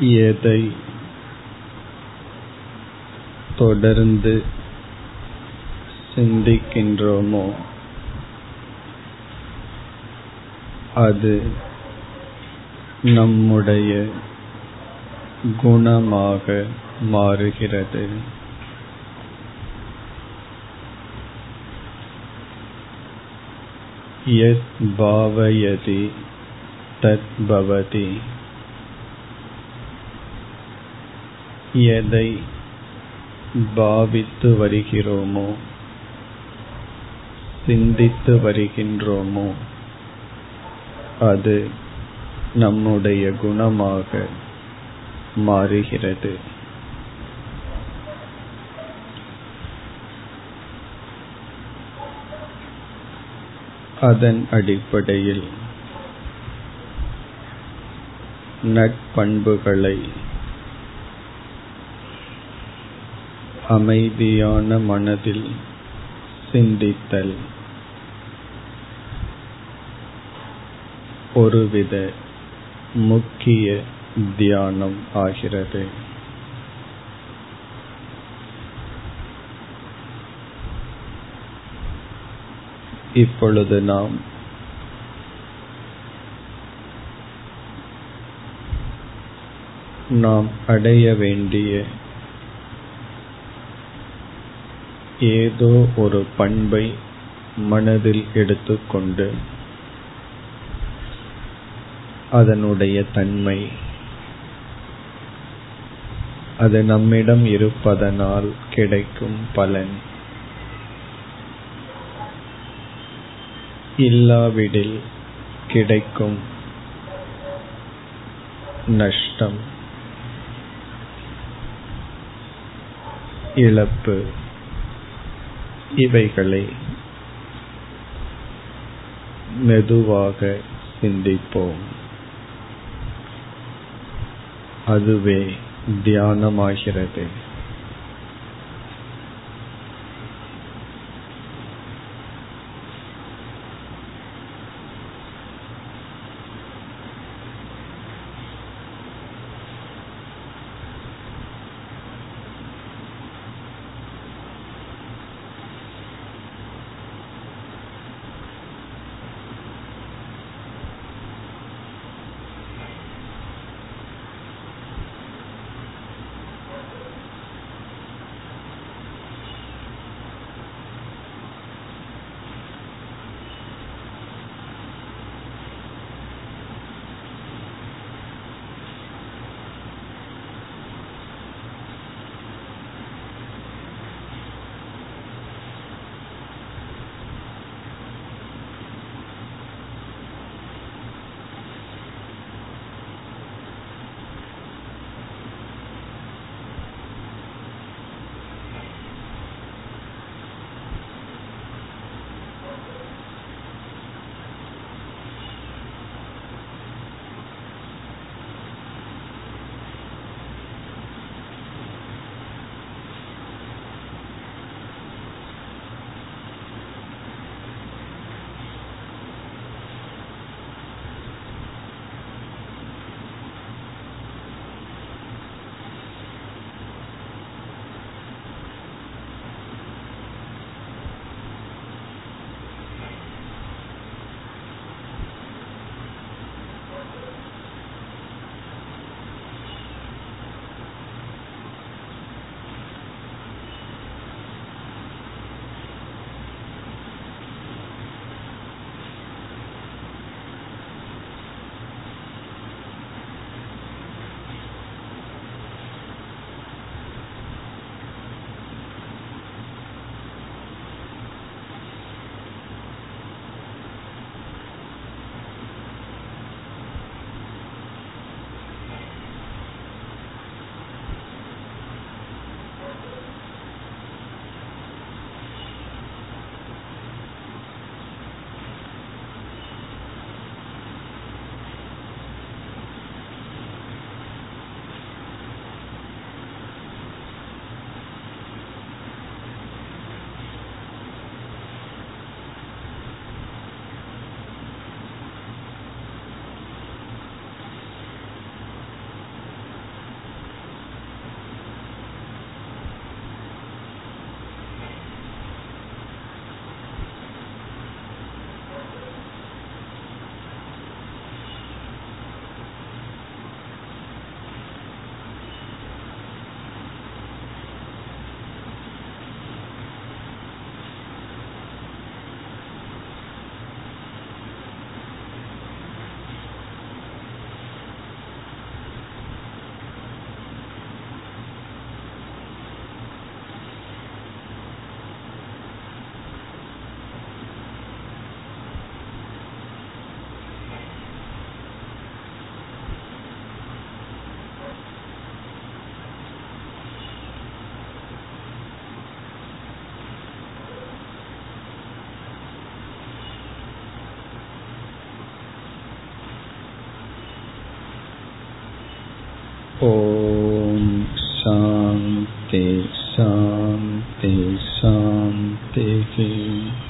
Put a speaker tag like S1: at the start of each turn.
S1: எதை தொடர்ந்து சிந்திக்கின்றோமோ? அது நம்முடைய குணமாக மாறுகிறது. எஸ் பாவயதி தத் பவதி. எதை பாவித்து வருகிறோமோ சிந்தித்து வருகின்றோமோ அது நம்முடைய குணமாக மாறுகிறது. அதன் அடிப்படையில் நட்பண்புகளை அமைதியான மனதில் சிந்தித்தல். ஒருவித முக்கிய தியானம் ஆகிறது. இப்பொழுது நாம் நாம் அடைய வேண்டிய ஏதோ ஒரு பண்பை மனதில் எடுத்துக்கொண்டு அதனுடைய தன்மை அது நம்மிடம் இருப்பதனால் கிடைக்கும் பலன். இல்லாவிடில் கிடைக்கும் நஷ்டம் இழப்பு. இவைகளை மெதுவாக சிந்திப்போம். அதுவே தியானமாகிறது. ஓம் சாந்தி சாந்தி சாந்திஹி